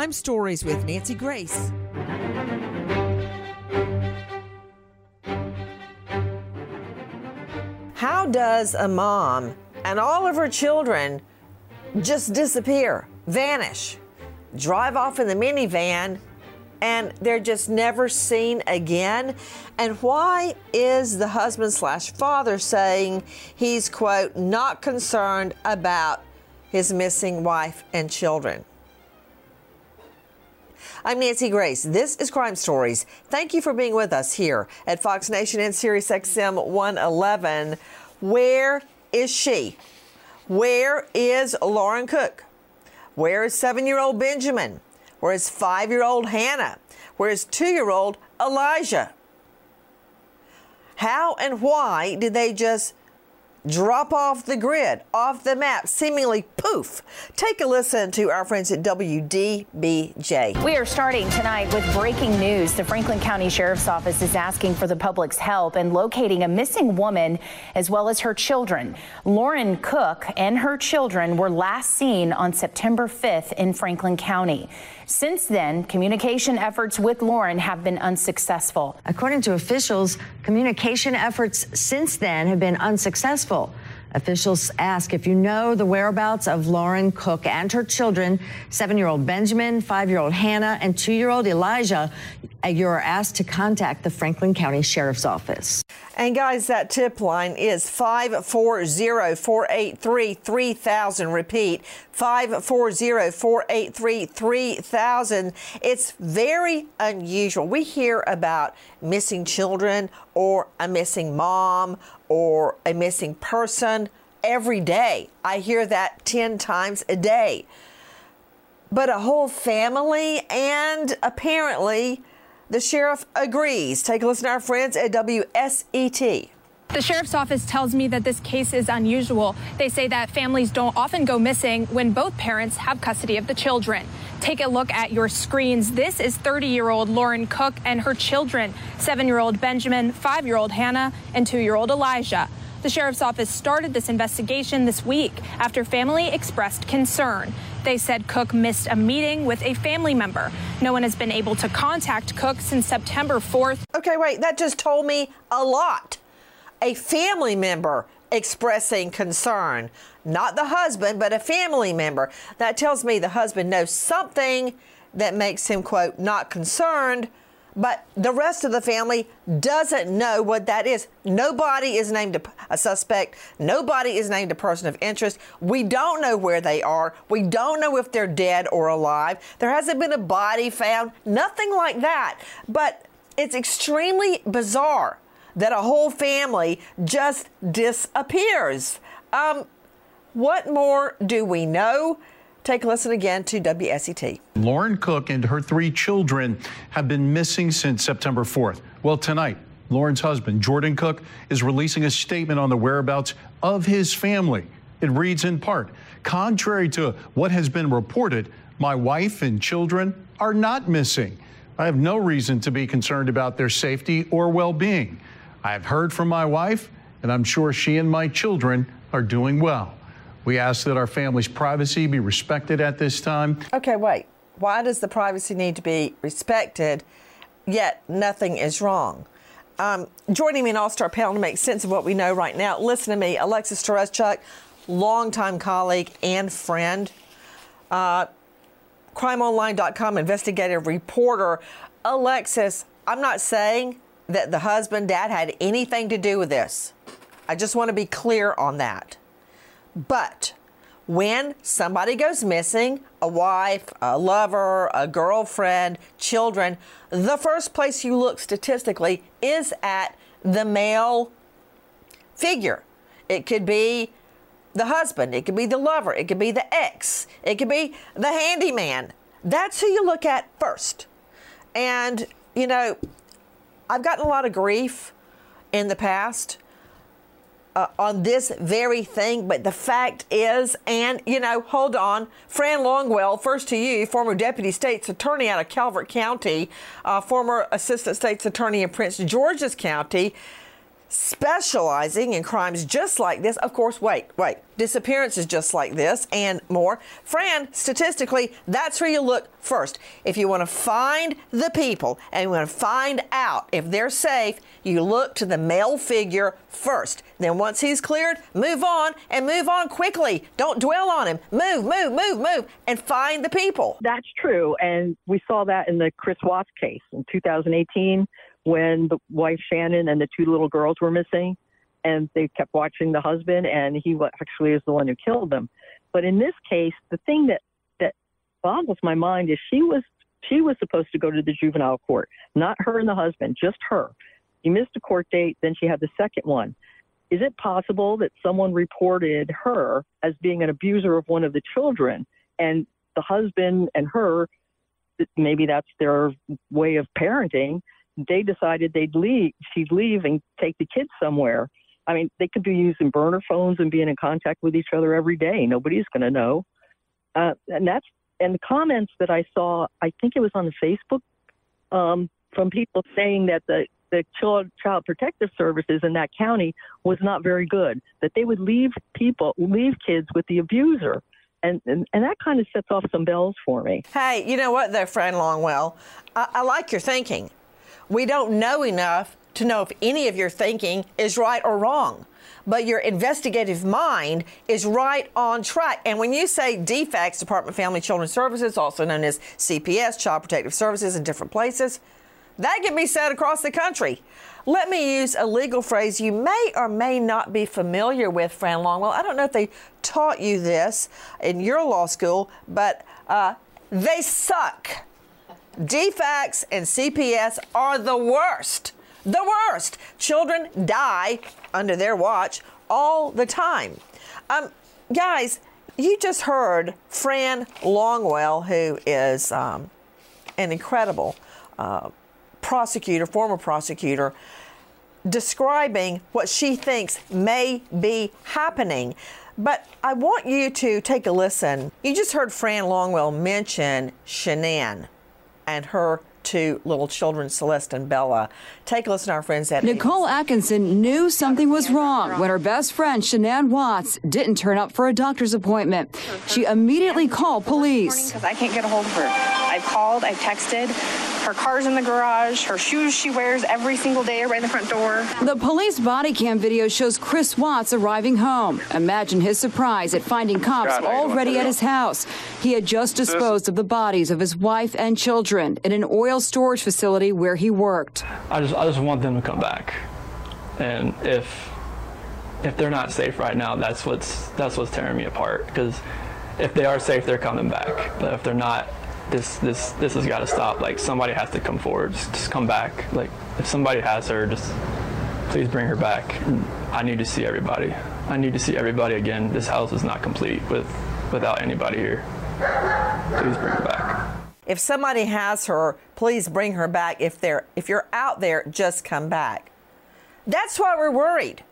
Crime Stories with Nancy Grace. How does a mom and all of her children just disappear, vanish, drive off in the minivan, and they're just never seen again? And why is the husband slash father saying he's, quote, not concerned about his missing wife and children? I'm Nancy Grace. This is Crime Stories. Thank you for being with us here at Fox Nation and Sirius XM 111. Where is she? Where is Lauren Cook? Where is seven year old Benjamin? Where is five year old Hannah? Where is two year old Elijah? How and why did they just drop off the grid, off the map, seemingly poof. Take a listen to our friends at WDBJ. We are starting tonight with breaking news. The Franklin County Sheriff's Office is asking for the public's help in locating a missing woman as well as her children. Lauren Cook and her children were last seen on September 5th in Franklin County. Since then, communication efforts with Lauren have been unsuccessful. According to officials, communication efforts since then have been unsuccessful. Officials ask if you know the whereabouts of Lauren Cook and her children, seven year old Benjamin, five year old Hannah, and two year old Elijah. Uh, you are asked to contact the Franklin County Sheriff's Office. And guys, that tip line is 540 483 3000. Repeat 540 483 3000. It's very unusual. We hear about missing children or a missing mom or a missing person every day. I hear that 10 times a day. But a whole family, and apparently the sheriff agrees. Take a listen to our friends at WSET. The sheriff's office tells me that this case is unusual. They say that families don't often go missing when both parents have custody of the children. Take a look at your screens. This is 30 year old Lauren Cook and her children seven year old Benjamin, five year old Hannah, and two year old Elijah. The sheriff's office started this investigation this week after family expressed concern. They said Cook missed a meeting with a family member. No one has been able to contact Cook since September 4th. Okay, wait, that just told me a lot a family member expressing concern, not the husband, but a family member. That tells me the husband knows something that makes him, quote, not concerned, but the rest of the family doesn't know what that is. Nobody is named a, a, suspect. Nobody is named a person of interest. We don't know where they are. We don't know if they're dead or alive. There hasn't been a body found, nothing like that. But it's extremely bizarre that a whole family just disappears. Um, what more do we know? Take a listen again to WSET. Lauren Cook and her three children have been missing since September 4th. Well, tonight, Lauren's husband, Jordan Cook, is releasing a statement on the whereabouts of his family. It reads in part Contrary to what has been reported, my wife and children are not missing. I have no reason to be concerned about their safety or well being. I have heard from my wife, and I'm sure she and my children are doing well. We ask that our family's privacy be respected at this time. Okay, wait. Why does the privacy need to be respected, yet nothing is wrong? Um, joining me in All Star panel to make sense of what we know right now, listen to me, Alexis Tereszcuk, longtime colleague and friend, uh, crimeonline.com investigative reporter. Alexis, I'm not saying that the husband, dad had anything to do with this. I just want to be clear on that. But when somebody goes missing, a wife, a lover, a girlfriend, children, the first place you look statistically is at the male figure. It could be the husband, it could be the lover, it could be the ex, it could be the handyman. That's who you look at first. And, you know, I've gotten a lot of grief in the past uh, on this very thing, but the fact is, and you know, hold on, Fran Longwell, first to you, former deputy state's attorney out of Calvert County, uh, former assistant state's attorney in Prince George's County, specializing in crimes just like this. Of course, wait, wait, disappearances just like this and more. Fran, statistically, that's where you look first. If you want to find the people and you want to find out if they're safe, you look to the male figure first. Then once he's cleared, move on and move on quickly. Don't dwell on him. Move, move, move, move, and find the people. That's true. And we saw that in the Chris Watts case in 2018 when the wife Shannon and the two little girls were missing, and they kept watching the husband, and he actually is the one who killed them. But in this case, the thing that that boggles my mind is she was she was supposed to go to the juvenile court, not her and the husband, just her. She missed a court date, then she had the second one. Is it possible that someone reported her as being an abuser of one of the children, and the husband and her, maybe that's their way of parenting, they decided they'd leave, she'd leave and take the kids somewhere. I mean, they could be using burner phones and being in contact with each other every day. Nobody's going to know. Uh, and that's and the comments that I saw, I think it was on Facebook, um, from people saying that the the child, child protective services in that county was not very good. That they would leave people, leave kids with the abuser. And, and, and, that kind of sets off some bells for me. Hey, you know what, though, Fran Longwell? I, I like your thinking. We don't know enough to know if any of your thinking is right or wrong. But your investigative mind is right on track. And when you say DFACS, Department of Family Children Services, also known as CPS, Child Protective Services in different places, that can be said across the country. Let me use a legal phrase you may or may not be familiar with, Fran Longwell. I don't know if they taught you this in your law school, but uh, they suck. DFACS and CPS are the worst. The worst. Children die under their watch all the time. Um, guys, you just heard Fran Longwell, who is um, an incredible uh, prosecutor, former prosecutor, describing what she thinks may be happening. But I want you to take a listen. You just heard Fran Longwell mention Shanann and her two little children, Celeste and Bella. Take a listen to our friends at Nicole Atkinson knew something was wrong when her best friend, Shanann Watts, didn't turn up for a doctor's appointment. She immediately called police. Because I can't get a hold of her. I've called, I've texted. Her car's in the garage, her shoes she wears every single day are right in the front door. The police body cam video shows Chris Watts arriving home. Imagine his surprise at finding cops already at his house. He had just disposed of the bodies of his wife and children in an oil storage facility where he worked. I just I just want them to come back. And if if they're not safe right now, that's what's that's what's tearing me apart because if they are safe, they're coming back. But if they're not, this this this has got to stop. Like somebody has to come forward, just, just come back. Like if somebody has her, just please bring her back. I need to see everybody. I need to see everybody again. This house is not complete with without anybody here. Please bring her back. If somebody has her, please bring her back. If they're if you're out there, just come back. That's why we're worried.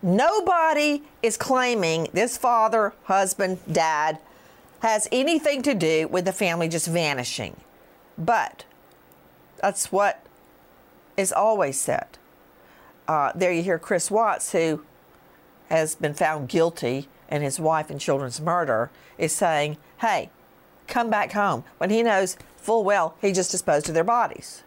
Nobody is claiming this father, husband, dad has anything to do with the family just vanishing. But that's what is always said. Uh, there you hear Chris Watts, who has been found guilty in his wife and children's murder, is saying, hey, come back home, when he knows full well he just disposed of their bodies.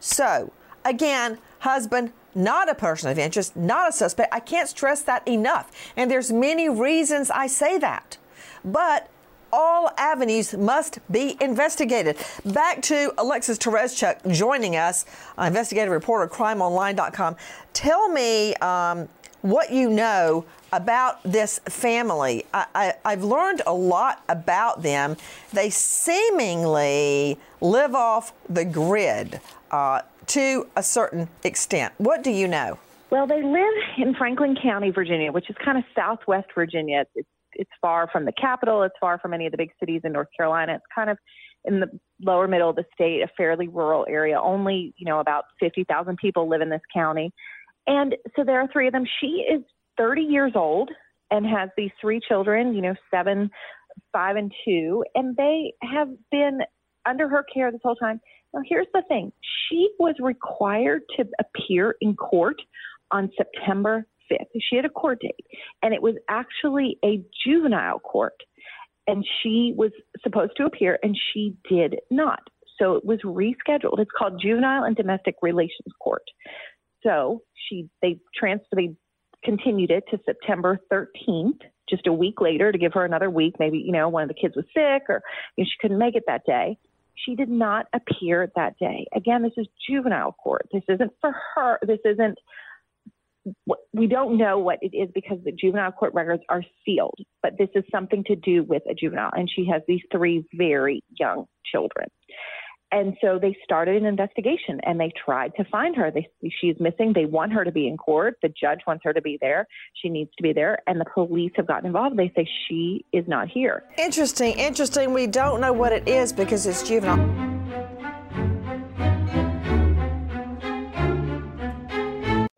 So, again, husband, not a person of interest, not a suspect. I can't stress that enough. And there's many reasons I say that. But all avenues must be investigated. Back to Alexis Tereszcuk joining us, investigative reporter, crimeonline.com. Tell me um, what you know about this family. I, have learned a lot about them. They seemingly live off the grid uh, to a certain extent. What do you know? Well, they live in Franklin County, Virginia, which is kind of southwest Virginia. It's it's far from the capital. It's far from any of the big cities in North Carolina. It's kind of in the lower middle of the state, a fairly rural area. Only, you know, about 50,000 people live in this county. And so there are three of them. She is 30 years old and has these three children, you know, seven, five, and two. And they have been under her care this whole time. Now, here's the thing she was required to appear in court on September 5th. She had a court date, and it was actually a juvenile court. And she was supposed to appear, and she did not. So it was rescheduled. It's called Juvenile and Domestic Relations Court. So she they transferred they continued it to September 13th, just a week later to give her another week. Maybe you know one of the kids was sick or you know, she couldn't make it that day. She did not appear that day. Again, this is juvenile court. This isn't for her. This isn't we don't know what it is because the juvenile court records are sealed, but this is something to do with a juvenile, and she has these three very young children. And so they started an investigation and they tried to find her. They, she's missing. They want her to be in court. The judge wants her to be there. She needs to be there. And the police have gotten involved. They say she is not here. Interesting. Interesting. We don't know what it is because it's juvenile.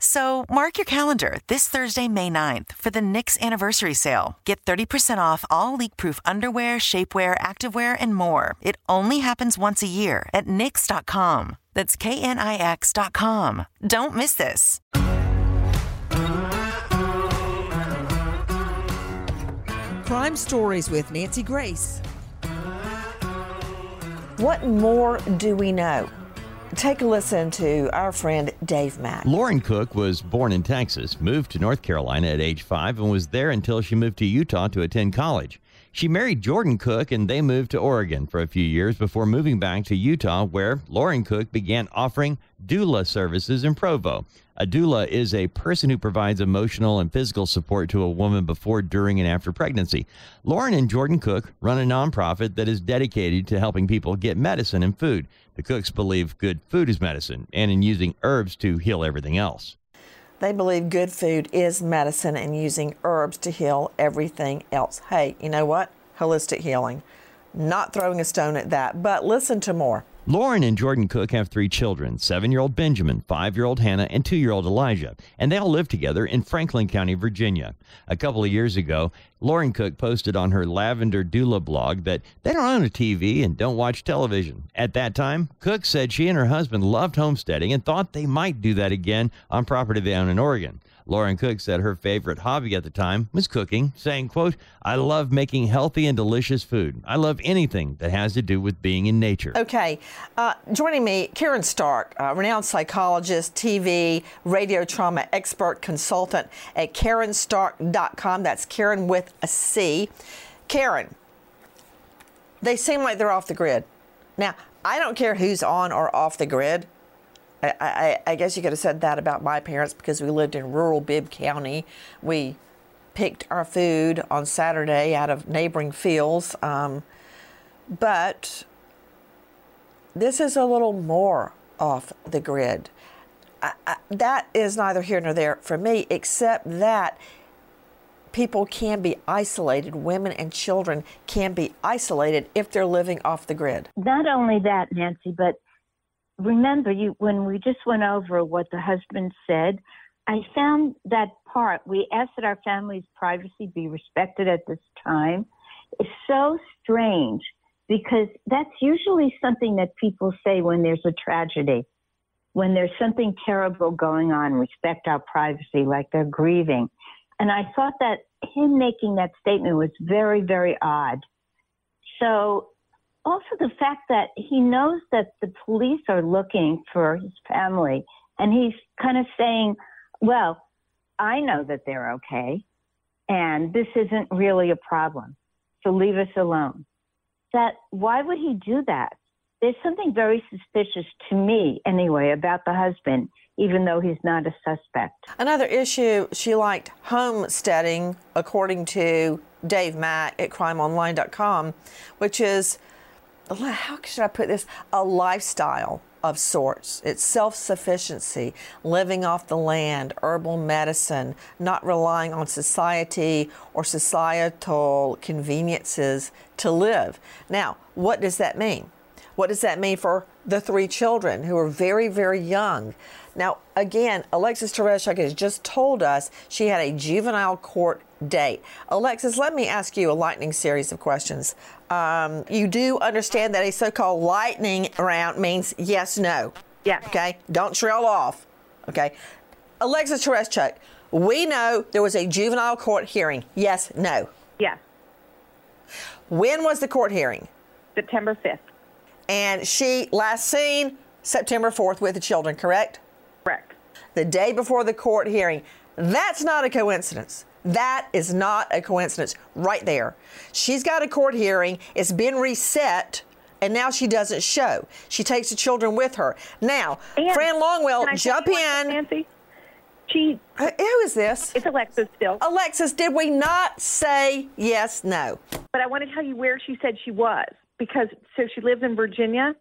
So mark your calendar this Thursday, May 9th for the Knix anniversary sale. Get 30% off all leak-proof underwear, shapewear, activewear, and more. It only happens once a year at Knix.com. That's K-N-I-X.com. Don't miss this. Crime Stories with Nancy Grace. What more do we know? Take a listen to our friend Dave Mack. Lauren Cook was born in Texas, moved to North Carolina at age five, and was there until she moved to Utah to attend college. She married Jordan Cook and they moved to Oregon for a few years before moving back to Utah, where Lauren Cook began offering doula services in Provo. A doula is a person who provides emotional and physical support to a woman before, during, and after pregnancy. Lauren and Jordan Cook run a nonprofit that is dedicated to helping people get medicine and food. The Cooks believe good food is medicine and in using herbs to heal everything else. They believe good food is medicine and using herbs to heal everything else. Hey, you know what? Holistic healing. Not throwing a stone at that, but listen to more. Lauren and Jordan Cook have three children seven year old Benjamin, five year old Hannah, and two year old Elijah, and they all live together in Franklin County, Virginia. A couple of years ago, Lauren Cook posted on her Lavender Doula blog that they don't own a TV and don't watch television. At that time, Cook said she and her husband loved homesteading and thought they might do that again on property they own in Oregon. Lauren Cook said her favorite hobby at the time was cooking, saying, quote, I love making healthy and delicious food. I love anything that has to do with being in nature. Okay. Uh, joining me, Caryn Stark, renowned psychologist, TV, radio trauma expert consultant at CarynStark.com. That's Caryn with a C. Caryn, they seem like they're off the grid. Now, I don't care who's on or off the grid. I, I, I, guess you could have said that about my parents because we lived in rural Bibb County. We picked our food on Saturday out of neighboring fields. Um, but this is a little more off the grid. I, that is neither here nor there for me, except that people can be isolated. Women and children can be isolated if they're living off the grid. Not only that, Nancy, but remember you when we just went over what the husband said i found that part we asked that our family's privacy be respected at this time is so strange because that's usually something that people say when there's a tragedy when there's something terrible going on respect our privacy like they're grieving. And i thought that him making that statement was very very odd. So also the fact that he knows that the police are looking for his family and he's kind of saying, well, I know that they're okay and this isn't really a problem. So leave us alone. That why would he do that? There's something very suspicious to me anyway about the husband, even though he's not a suspect. Another issue, she liked homesteading, according to Dave Mack at crimeonline.com, which is, how should I put this? A lifestyle of sorts. It's self sufficiency, living off the land, herbal medicine, not relying on society or societal conveniences to live. Now, what does that mean? What does that mean for the three children who are very, very young? Now, again, Alexis Tereszcuk has just told us she had a juvenile court date. Alexis, let me ask you a lightning series of questions. Um, you do understand that a so called lightning round means yes, no. Yeah. Okay? Don't trail off. Okay? Alexis Tereszcuk, we know there was a juvenile court hearing. Yes, no. Yes. When was the court hearing? September 5th. And she last seen September 4th with the children, correct? Correct. The day before the court hearing. That's not a coincidence. That is not a coincidence right there. She's got a court hearing, it's been reset, and now she doesn't show. She takes the children with her. Now, And Fran Longwell, jump in. Nancy, she. Who is this? It's Alexis still. Alexis, did we not say yes, no? But I want to tell you where she said she was because so she lives in Virginia.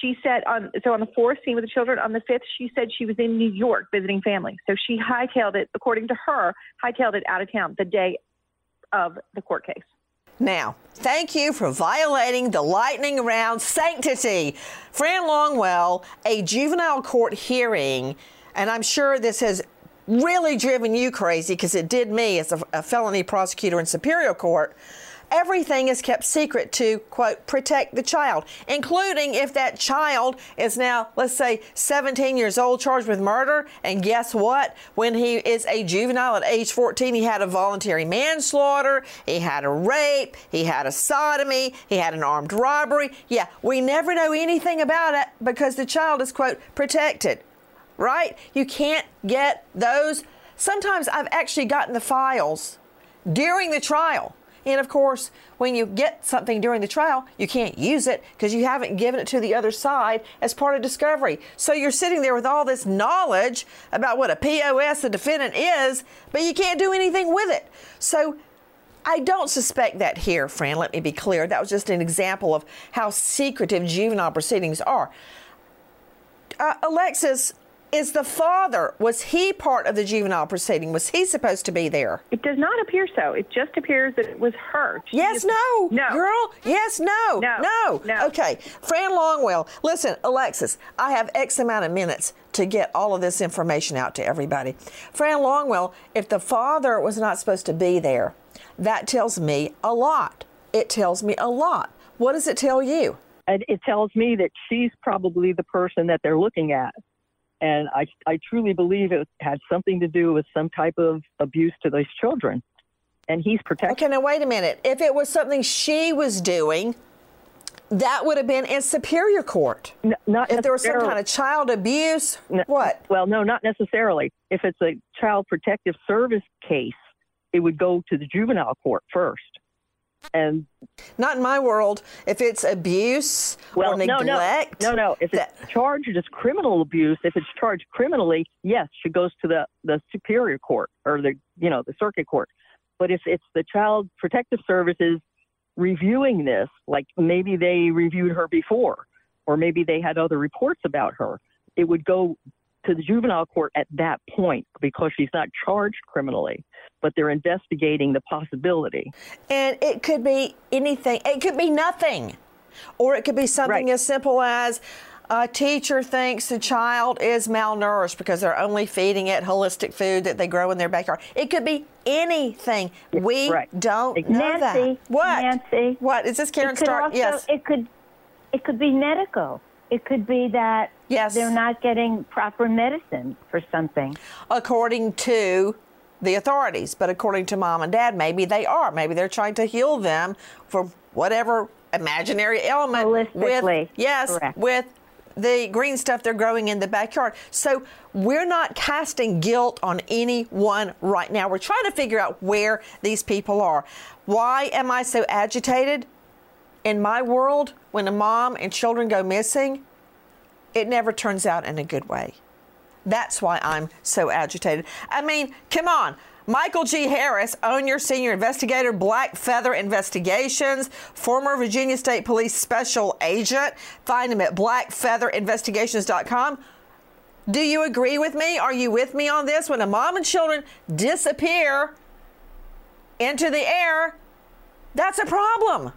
She said on so on the fourth scene with the children on the fifth, she said she was in New York visiting family. So she hightailed it, according to her, hightailed it out of town the day of the court case. Now, thank you for violating the lightning round sanctity. Fran Longwell, a juvenile court hearing, and I'm sure this has really driven you crazy because it did me as a, a felony prosecutor in Superior Court. Everything is kept secret to, quote, protect the child, including if that child is now, let's say, 17 years old, charged with murder. And guess what? When he is a juvenile at age 14, he had a voluntary manslaughter, he had a rape, he had a sodomy, he had an armed robbery. Yeah, we never know anything about it because the child is, quote, protected, right? You can't get those. Sometimes I've actually gotten the files during the trial. And of course, when you get something during the trial, you can't use it because you haven't given it to the other side as part of discovery. So you're sitting there with all this knowledge about what a POS the defendant is, but you can't do anything with it. So I don't suspect that here, Fran. Let me be clear. That was just an example of how secretive juvenile proceedings are. Uh, Alexis, is the father, was he part of the juvenile proceeding? Was he supposed to be there? It does not appear so. It just appears that it was her. She Yes, no. No. Girl, yes, no. No. No. No. Okay. Fran Longwell, listen, Alexis, I have X amount of minutes to get all of this information out to everybody. Fran Longwell, if the father was not supposed to be there, that tells me a lot. It tells me a lot. What does it tell you? It tells me that she's probably the person that they're looking at. And I, I truly believe it had something to do with some type of abuse to those children. And he's protected. Okay, now wait a minute. If it was something she was doing, that would have been in Superior Court. not if there was some kind of child abuse, No- what? Well, no, not necessarily. If it's a child protective service case, it would go to the juvenile court first. And Not in my world. If it's abuse well, or neglect, no, no, no. If it's charged as criminal abuse, if it's charged criminally, yes, she goes to the the superior court or the you know the circuit court. But if it's the child protective services reviewing this, like maybe they reviewed her before, or maybe they had other reports about her, it would go to the juvenile court at that point because she's not charged criminally, but they're investigating the possibility. And it could be anything. It could be nothing. Or it could be something as simple as a teacher thinks the child is malnourished because they're only feeding it holistic food that they grow in their backyard. It could be anything. We don't know that. What? Nancy. What? Is this Caryn Stark? Also, Yes. It could, it could be medical. It could be that yes. they're not getting proper medicine for something. according to the authorities, but according to mom and dad, maybe they are. Maybe they're trying to heal them for whatever imaginary ailment with Holistically, yes, correct. with the green stuff they're growing in the backyard. So we're not casting guilt on anyone right now. We're trying to figure out where these people are. Why am I so agitated? In my world, when a mom and children go missing, it never turns out in a good way. That's why I'm so agitated. I mean, come on. Michael G. Harris, own your senior investigator, Blackfeather Investigations, former Virginia State Police special agent. Find him at blackfeatherinvestigations.com. Do you agree with me? Are you with me on this? When a mom and children disappear into the air, that's a problem.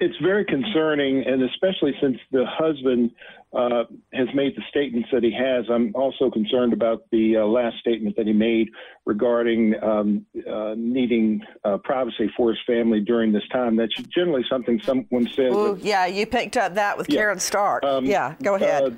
It's very concerning, and especially since the husband uh, has made the statements that he has. I'm also concerned about the uh, last statement that he made regarding um, uh, needing uh, privacy for his family during this time. That's generally something someone says. Ooh, yeah, you picked up that with yeah. Caryn Stark. Um, yeah, go ahead. Uh,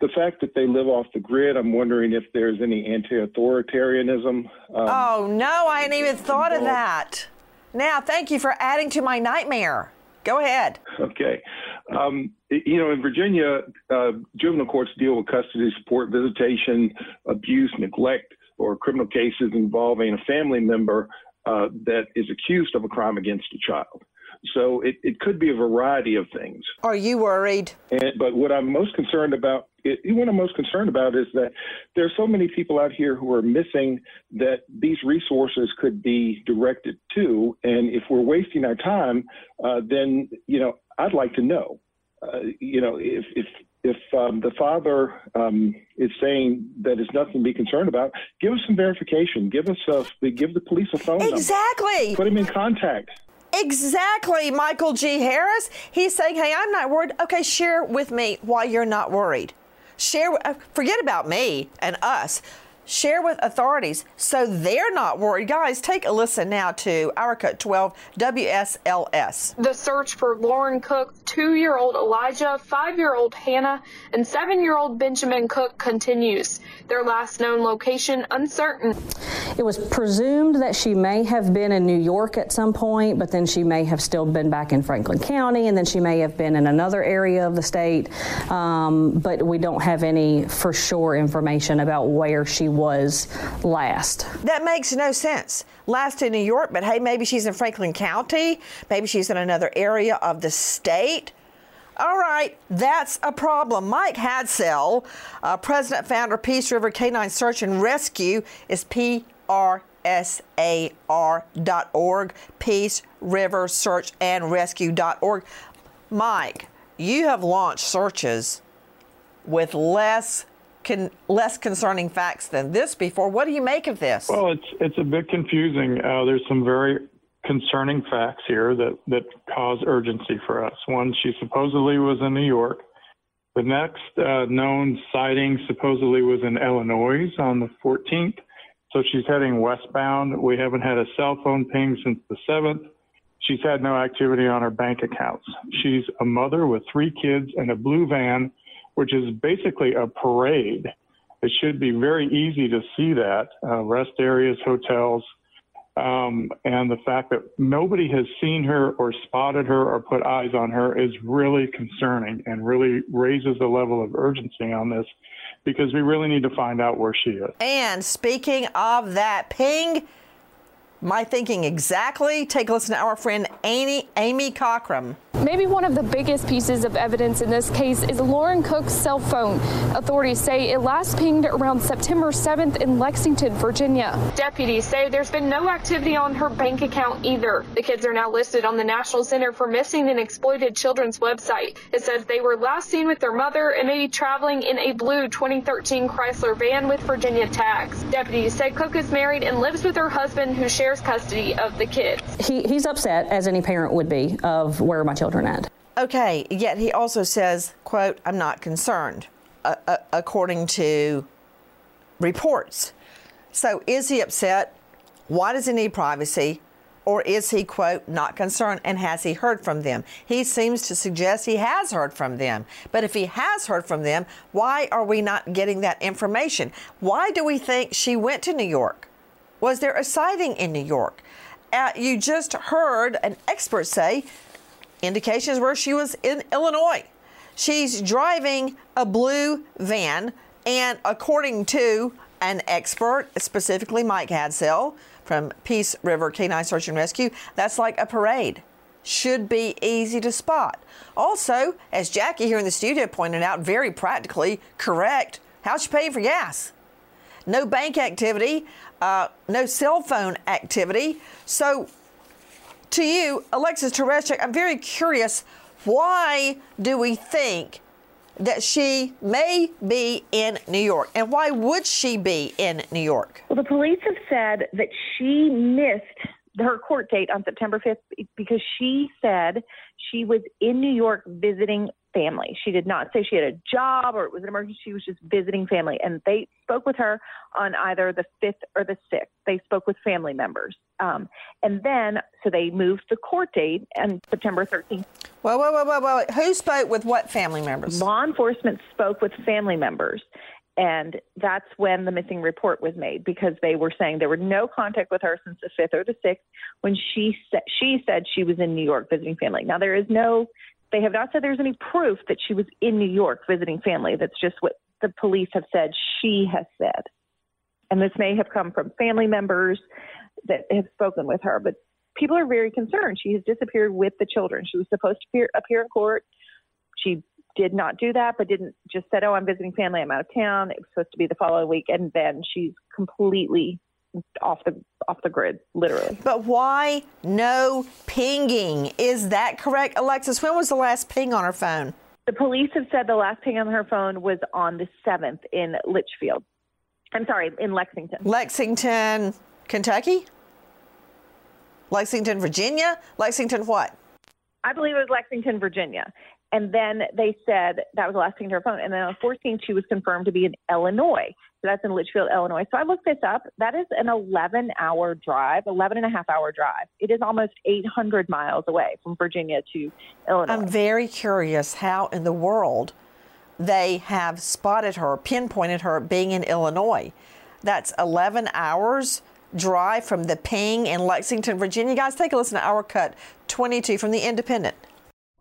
the fact that they live off the grid, I'm wondering if there's any anti-authoritarianism. Um, oh no, I hadn't even thought involved. of that. Now, thank you for adding to my nightmare. Go ahead. Okay. Um, you know, in Virginia, uh, juvenile courts deal with custody support, visitation, abuse, neglect, or criminal cases involving a family member uh, that is accused of a crime against a child. So it, it could be a variety of things. Are you worried? And, but what I'm most concerned about, it, what I'm most concerned about is that there are so many people out here who are missing that these resources could be directed to. And if we're wasting our time, uh, then, you know, I'd like to know, uh, you know, if, if, if um, the father um, is saying that it's nothing to be concerned about, give us some verification. Give us a, give the police a phone number. exactly. Number. Put him in contact. Exactly, Michael G. Harris. He's saying, hey, I'm not worried. Okay, share with me why you're not worried. Share, uh, forget about me and us share with authorities so they're not worried. Guys, take a listen now to Our Cut 12 WSLS. The search for Lauren Cook, two year old Elijah, five year old Hannah, and seven year old Benjamin Cook continues. Their last known location uncertain. It was presumed that she may have been in New York at some point, but then she may have still been back in Franklin County, and then she may have been in another area of the state. Um, but we don't have any for sure information about where she was last. That makes no sense. Last in New York, but hey, maybe she's in Franklin County. Maybe she's in another area of the state. All right, that's a problem. Mike Hadsell, uh, president founder Peace River Canine Search and Rescue, is PRSAR dot org. Peace River Search and Rescue dot org. Mike, you have launched searches with less con- less concerning facts than this before. What do you make of this? Well, it's it's a bit confusing. Uh, there's some very concerning facts here that that cause urgency for us. One, she supposedly was in New York. The next uh, known sighting supposedly was in Illinois on the 14th. So she's heading westbound. We haven't had a cell phone ping since the 7th. She's had no activity on her bank accounts. She's a mother with three kids and a blue van which is basically a parade. It should be very easy to see that uh, rest areas, hotels, um, and the fact that nobody has seen her or spotted her or put eyes on her is really concerning and really raises the level of urgency on this because we really need to find out where she is. And speaking of that, ping my thinking exactly. Take a listen to our friend Amy, Amy Cockrum. Maybe one of the biggest pieces of evidence in this case is Lauren Cook's cell phone. Authorities say it last pinged around September 7th in Lexington, Virginia. Deputies say there's been no activity on her bank account either. The kids are now listed on the National Center for Missing and Exploited Children's website. It says they were last seen with their mother and may be traveling in a blue 2013 Chrysler van with Virginia tags. Deputies say Cook is married and lives with her husband who shares custody of the kids. He, he's upset, as any parent would be, of where my children Okay, yet he also says, quote, I'm not concerned, uh, uh, according to reports. So is he upset? Why does he need privacy? Or is he, quote, not concerned? And has he heard from them? He seems to suggest he has heard from them. But if he has heard from them, why are we not getting that information? Why do we think she went to New York? Was there a sighting in New York? Uh, you just heard an expert say indications were she was in Illinois. She's driving a blue van, and according to an expert, specifically Mike Hadsell from Peace River Canine Search and Rescue, that's like a parade. Should be easy to spot. Also, as Jackie here in the studio pointed out, very practically correct. How's she paying for gas? No bank activity, uh, no cell phone activity. So, to you, Alexis Tereszcuk, I'm very curious. Why do we think that she may be in New York. And why would she be in New York? Well, the police have said that she missed her court date on September 5th because she said she was in New York visiting family. She did not say she had a job or it was an emergency. She was just visiting family. And they spoke with her on either the 5th or the 6th. They spoke with family members. Um, and then, so they moved the court date on September 13th. Well, whoa, whoa, whoa, whoa. Who spoke with what family members? Law enforcement spoke with family members. And that's when the missing report was made because they were saying there were no contact with her since the 5th or the 6th when she, sa- she said she was in New York visiting family. Now, there is no, they have not said there's any proof that she was in New York visiting family. That's just what the police have said she has said. And this may have come from family members that have spoken with her, but people are very concerned. She has disappeared with the children. She was supposed to appear, appear in court. She did not do that, but didn't just said, "Oh, I'm visiting family. I'm out of town." It was supposed to be the following week, and then she's completely off the off the grid, literally. But why no pinging? Is that correct, Alexis? When was the last ping on her phone? The police have said the last ping on her phone was on the seventh in Litchfield. I'm sorry, in Lexington. Lexington, Kentucky. Lexington, Virginia. Lexington, what? I believe it was Lexington, Virginia. And then they said that was the last thing to her phone. And then on 14th, she was confirmed to be in Illinois. So that's in Litchfield, Illinois. So I looked this up. That is an 11 hour drive, 11 and a half hour drive. It is almost 800 miles away from Virginia to Illinois. I'm very curious how in the world they have spotted her, pinpointed her being in Illinois. That's 11 hours drive from the ping in Lexington, Virginia. Guys, take a listen to our cut 22 from the Independent.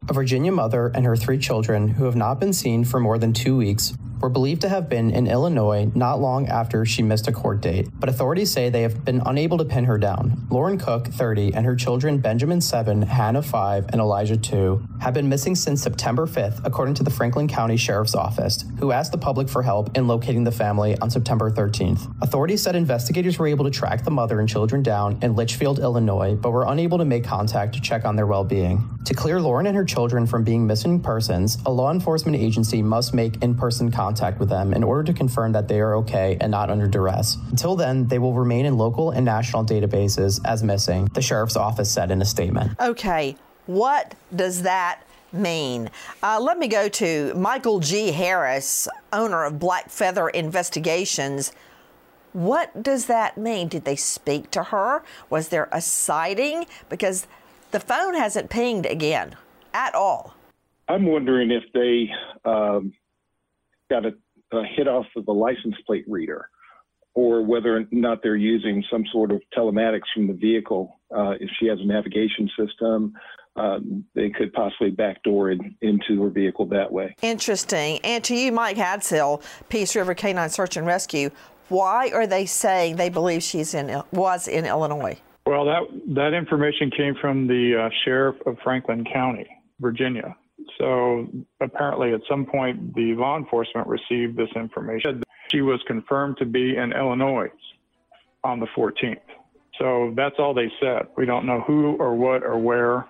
A Virginia mother and her three children, who have not been seen for more than two weeks, were believed to have been in Illinois not long after she missed a court date, but authorities say they have been unable to pin her down. Lauren Cook, 30, and her children Benjamin, 7, Hannah, 5, and Elijah, 2, have been missing since September 5th, according to the Franklin County Sheriff's Office, who asked the public for help in locating the family on September 13th. Authorities said investigators were able to track the mother and children down in Litchfield, Illinois, but were unable to make contact to check on their well being. To clear Lauren and her children from being missing persons, a law enforcement agency must make in person contact with them in order to confirm that they are okay and not under duress. Until then, they will remain in local and national databases as missing, the sheriff's office said in a statement. Okay, what does that mean? Uh, let me go to Michael G. Harris, owner of Blackfeather Investigations. What does that mean? Did they speak to her? Was there a sighting? Because the phone hasn't pinged again at all. I'm wondering if they um, got a, a hit off of the license plate reader or whether or not they're using some sort of telematics from the vehicle. Uh, if she has a navigation system, um, they could possibly backdoor it into her vehicle that way. Interesting. And to you, Mike Hadsell, Peace River Canine Search and Rescue, why are they saying they believe she's in was in Illinois? Well, that that information came from the uh, sheriff of Franklin County, Virginia. So apparently, at some point, the law enforcement received this information. She was confirmed to be in Illinois on the 14th. So that's all they said. We don't know who or what or where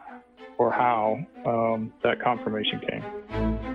or how um, that confirmation came.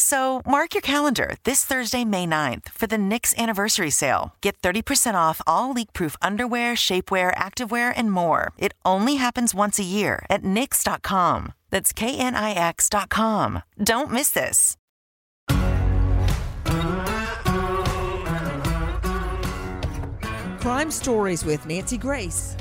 So mark your calendar this Thursday, May 9th for the Knix anniversary sale. Get 30% off all leak-proof underwear, shapewear, activewear, and more. It only happens once a year at Knix.com. That's K-N-I-X.com. Don't miss this. Crime Stories with Nancy Grace.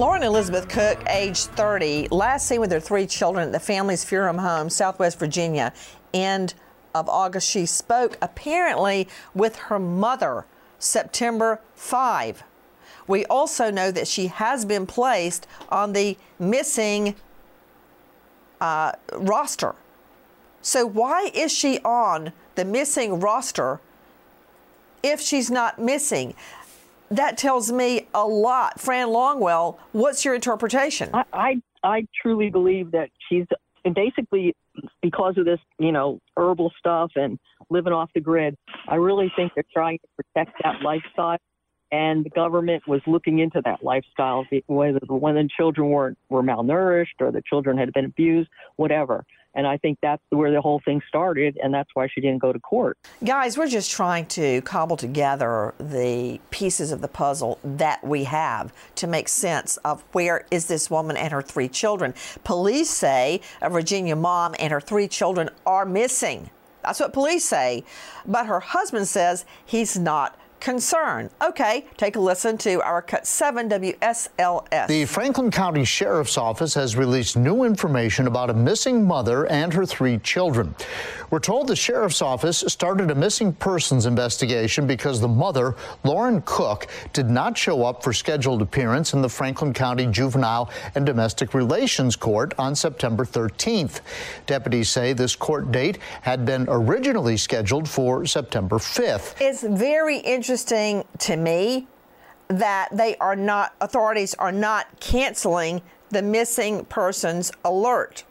Lauren Elizabeth Cook, age 30, last seen with her three children at the family's funeral home, Southwest Virginia, end of August. She spoke apparently with her mother September 5. We also know that she has been placed on the missing uh, roster. So, why is she on the missing roster if she's not missing? That tells me a lot. Fran Longwell, what's your interpretation? I, I, I truly believe that she's and basically because of this, you know, herbal stuff and living off the grid. I really think they're trying to protect that lifestyle and the government was looking into that lifestyle, whether when the children weren't were malnourished or the children had been abused, whatever. And I think that's where the whole thing started, and that's why she didn't go to court. Guys, we're just trying to cobble together the pieces of the puzzle that we have to make sense of where is this woman and her three children. Police say a Virginia mom and her three children are missing. That's what police say. But her husband says he's not concern. Okay, take a listen to our Cut 7 WSLS. The Franklin County Sheriff's Office has released new information about a missing mother and her three children. We're told the Sheriff's Office started a missing persons investigation because the mother, Lauren Cook, did not show up for scheduled appearance in the Franklin County Juvenile and Domestic Relations Court on September 13th. Deputies say this court date had been originally scheduled for September 5th. It's very interesting to me that they are not, authorities are not canceling the missing persons alert.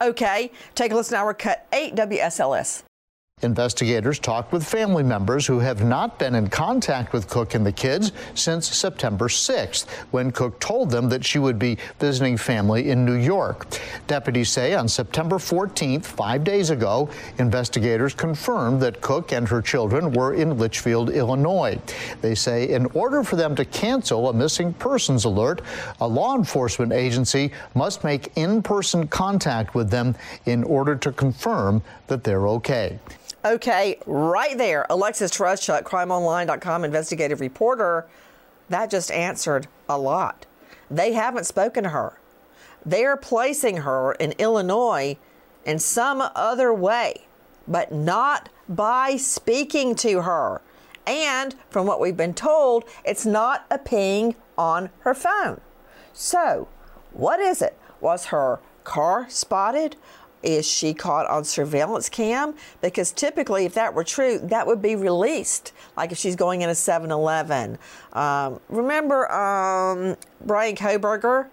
Okay, take a listen to our cut 8 WSLS. Investigators talked with family members who have not been in contact with Cook and the kids since September 6th, when Cook told them that she would be visiting family in New York. Deputies say on September 14th, five days ago, investigators confirmed that Cook and her children were in Litchfield, Illinois. They say in order for them to cancel a missing persons alert, a law enforcement agency must make in person contact with them in order to confirm that they're okay. Okay, right there. Alexis Tereszcuk, crimeonline.com investigative reporter, that just answered a lot. They haven't spoken to her. They're placing her in Illinois in some other way, but not by speaking to her. And from what we've been told, it's not a ping on her phone. So, what is it? Was her car spotted? Is she caught on surveillance cam? Because typically, if that were true, that would be released. Like if she's going in a 7 Eleven. Um, remember um, Bryan Kohberger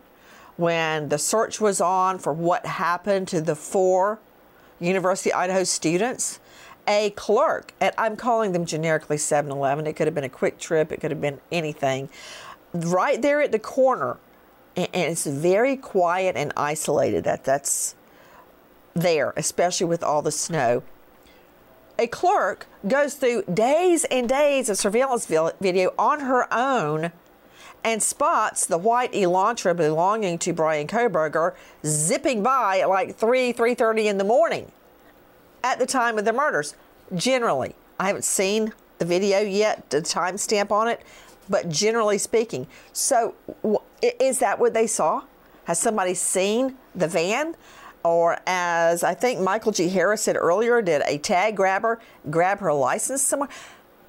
when the search was on for what happened to the four University of Idaho students? A clerk, and I'm calling them generically 7 Eleven. It could have been a quick trip, it could have been anything. Right there at the corner, and it's very quiet and isolated. That that's there, especially with all the snow. A clerk goes through days and days of surveillance video on her own and spots the white Elantra belonging to Bryan Kohberger zipping by at like 3, 3.30 in the morning at the time of the murders. Generally, I haven't seen the video yet, the timestamp on it, but generally speaking. So is that what they saw? Has somebody seen the van? Or as I think Michael G. Harris said earlier, did a tag grabber grab her license somewhere?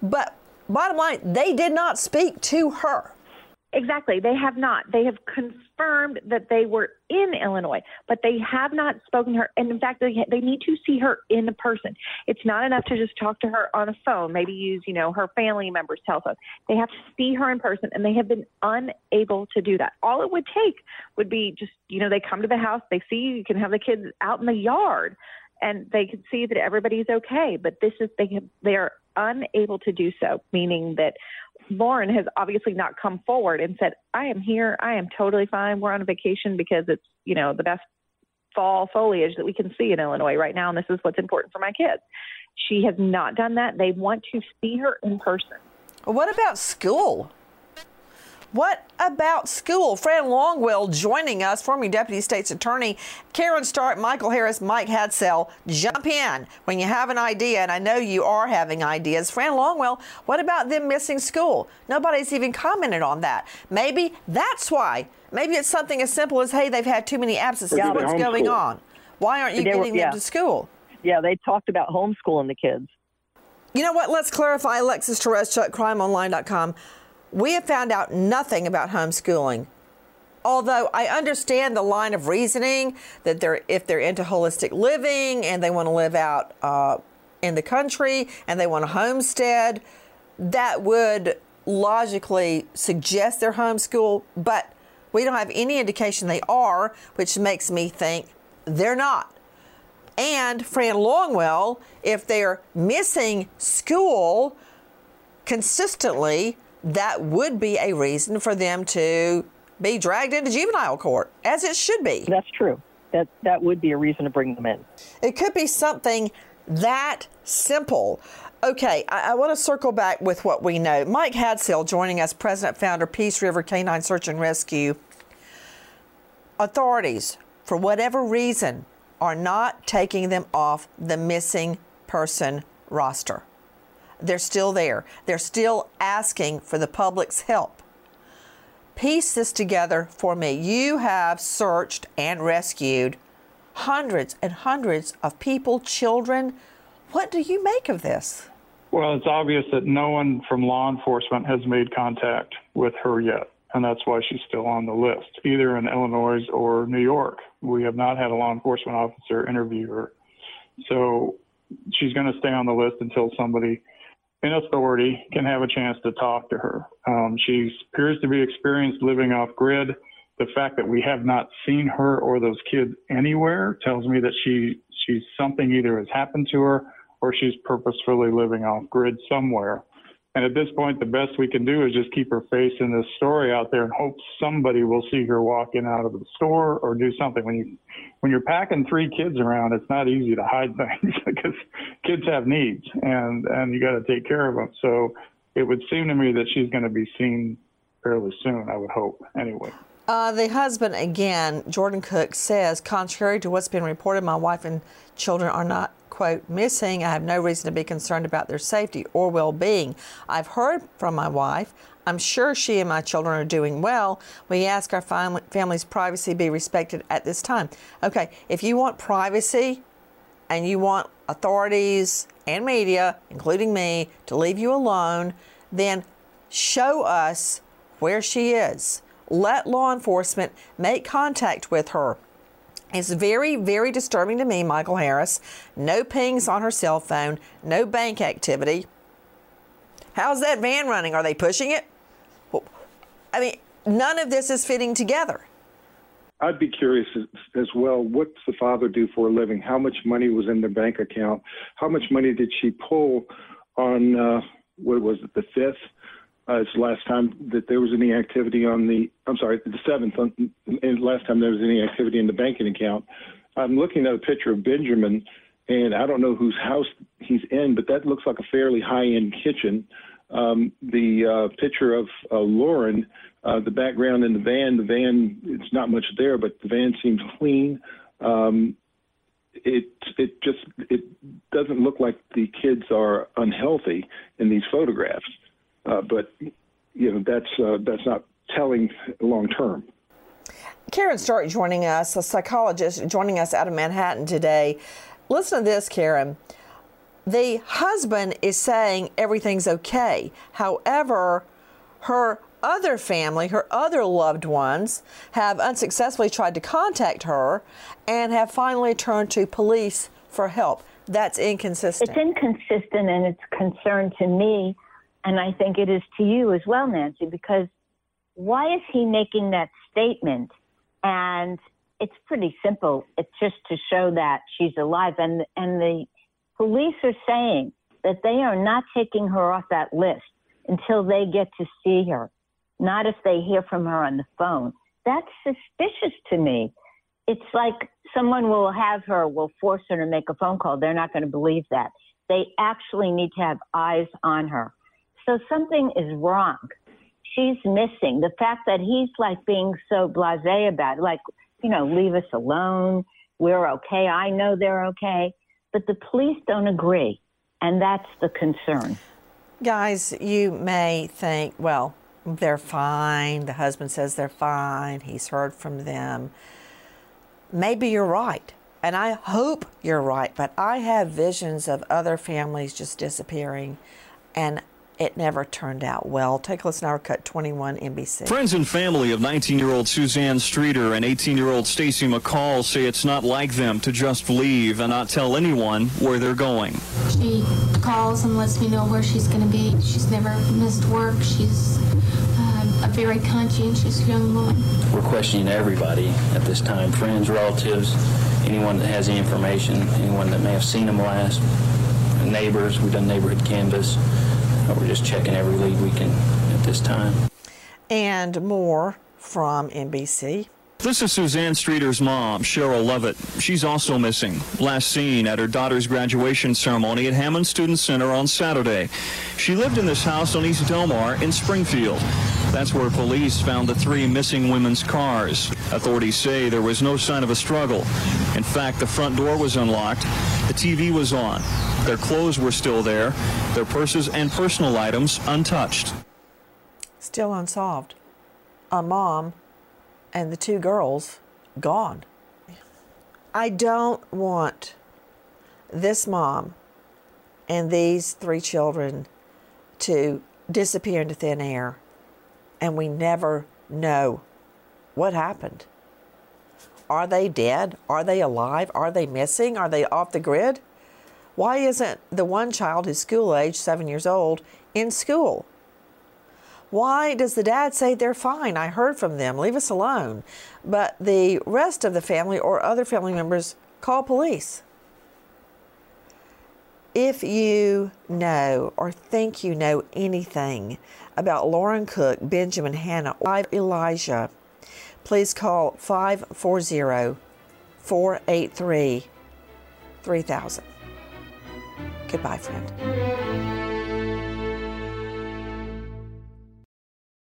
But bottom line, they did not speak to her. Exactly. They have not. They have confirmed that they were in Illinois, but they have not spoken to her. And in fact, they, they need to see her in person. It's not enough to just talk to her on a phone, maybe use, you know, her family member's telephone. They have to see her in person, and they have been unable to do that. All it would take would be just, you know, they come to the house, they see you, you can have the kids out in the yard, and they can see that everybody's okay. But this is, they have, they are unable to do so, meaning that Lauren has obviously not come forward and said, I am here. I am totally fine. We're on a vacation because it's, you know, the best fall foliage that we can see in Illinois right now, and this is what's important for my kids. She has not done that. They want to see her in person. What about school? What about school? Fran Longwell joining us, former Deputy State's Attorney Caryn Stark, Michael Harris, Mike Hadsell. Jump in when you have an idea, and I know you are having ideas. Fran Longwell, what about them missing school? Nobody's even commented on that. Maybe that's why. Maybe it's something as simple as, hey, they've had too many absences. Yeah, What's going on? Why aren't you They were- getting yeah. them to school? Yeah, they talked about homeschooling the kids. You know what? Let's clarify. Alexis Tereszcuk, crimeonline.com. We have found out nothing about homeschooling. Although I understand the line of reasoning that they're if they're into holistic living and they want to live out uh, in the country and they want a homestead, that would logically suggest they're homeschool. But we don't have any indication they are, which makes me think they're not. And Fran Longwell, if they're missing school consistently, that would be a reason for them to be dragged into juvenile court, as it should be. That's true. That that would be a reason to bring them in. It could be something that simple. Okay, I, I want to circle back with what we know. Mike Hadsell joining us, president founder Peace River Canine Search and Rescue. Authorities, for whatever reason, are not taking them off the missing person roster. They're still there. They're still asking for the public's help. Piece this together for me. You have searched and rescued hundreds and hundreds of people, children. What do you make of this? Well, it's obvious that no one from law enforcement has made contact with her yet, and that's why she's still on the list, either in Illinois or New York. We have not had a law enforcement officer interview her. So she's going to stay on the list until somebody in authority can have a chance to talk to her. Um, she appears to be experienced living off grid. The fact that we have not seen her or those kids anywhere tells me that she she's something either has happened to her or she's purposefully living off grid somewhere. And at this point, the best we can do is just keep her face in this story out there and hope somebody will see her walking out of the store or do something. When you when you're packing three kids around, it's not easy to hide things because kids have needs and and you got to take care of them. So it would seem to me that she's going to be seen fairly soon. I would hope anyway. Uh, the husband, again, Jordan Cook, says, contrary to what's been reported, my wife and children are not, quote, missing. I have no reason to be concerned about their safety or well being. I've heard from my wife. I'm sure she and my children are doing well. We ask our fam- family's privacy be respected at this time. Okay, if you want privacy and you want authorities and media, including me, to leave you alone, then show us where she is. Let law enforcement make contact with her. It's very, very disturbing to me, Michael Harris. No pings on her cell phone, no bank activity. How's that van running? Are they pushing it? I mean, none of this is fitting together. I'd be curious as, as well. What's the father do for a living? How much money was in their bank account? How much money did she pull on uh, what was it, the fifth? Uh, it's the last time that there was any activity on the. I'm sorry, the seventh. On, and last time there was any activity in the banking account. I'm looking at a picture of Benjamin, and I don't know whose house he's in, but that looks like a fairly high-end kitchen. Um, the uh, picture of uh, Lauren, uh, the background in the van, the van, it's not much there, but the van seems clean. Um, it it just it doesn't look like the kids are unhealthy in these photographs, uh, but you know that's uh, that's not telling long term. Caryn Stark joining us, a psychologist joining us out of Manhattan today. Listen to this, Caryn. The husband is saying everything's okay. However, her other family, her other loved ones, have unsuccessfully tried to contact her and have finally turned to police for help. That's inconsistent. It's inconsistent and it's a concern to me, and I think it is to you as well, Nancy, because why is he making that statement? And it's pretty simple. It's just to show that she's alive. And, and the police are saying that they are not taking her off that list until they get to see her, not if they hear from her on the phone. That's suspicious to me. it's like someone will have her, will force her to make a phone call. They're not going to believe that. They actually need to have eyes on her. So something is wrong. She's missing. The fact that he's like being so blase about it, like, you know, leave us alone. We're okay. I know they're okay. But the police don't agree. And that's the concern. Guys, you may think, well, they're fine. The husband says they're fine. He's heard from them. Maybe you're right. And I hope you're right. But I have visions of other families just disappearing. And it never turned out well. Take a listen to our cut 21 NBC. Friends and family of 19 year old Suzanne Streeter and 18 year old Stacy McCall say it's not like them to just leave and not tell anyone where they're going. She calls and lets me know where she's going to be. She's never missed work. She's uh, a very conscientious young woman. We're questioning everybody at this time friends, relatives, anyone that has any information, anyone that may have seen them last, neighbors. We've done neighborhood canvas. We're just checking every lead we can at this time. And more from NBC. This is Suzanne Streeter's mom, Sherrill Levitt. She's also missing. Last seen at her daughter's graduation ceremony at Hammons Student Center on Saturday. She lived in this house on East Delmar in Springfield. That's where police found the three missing women's cars. Authorities say there was no sign of a struggle. In fact, the front door was unlocked. The TV was on. Their clothes were still there. Their purses and personal items untouched. Still unsolved. A mom and the two girls gone. I don't want this mom and these three children to disappear into thin air and we never know what happened. Are they dead? Are they alive? Are they missing? Are they off the grid? Why isn't the one child who's school age, seven years old, in school? Why does the dad say they're fine? I heard from them, leave us alone. But the rest of the family or other family members call police. If you know or think you know anything about Lauren Cook, Benjamin Hannah, or Elijah, please call 540 483 3000. Goodbye, friend.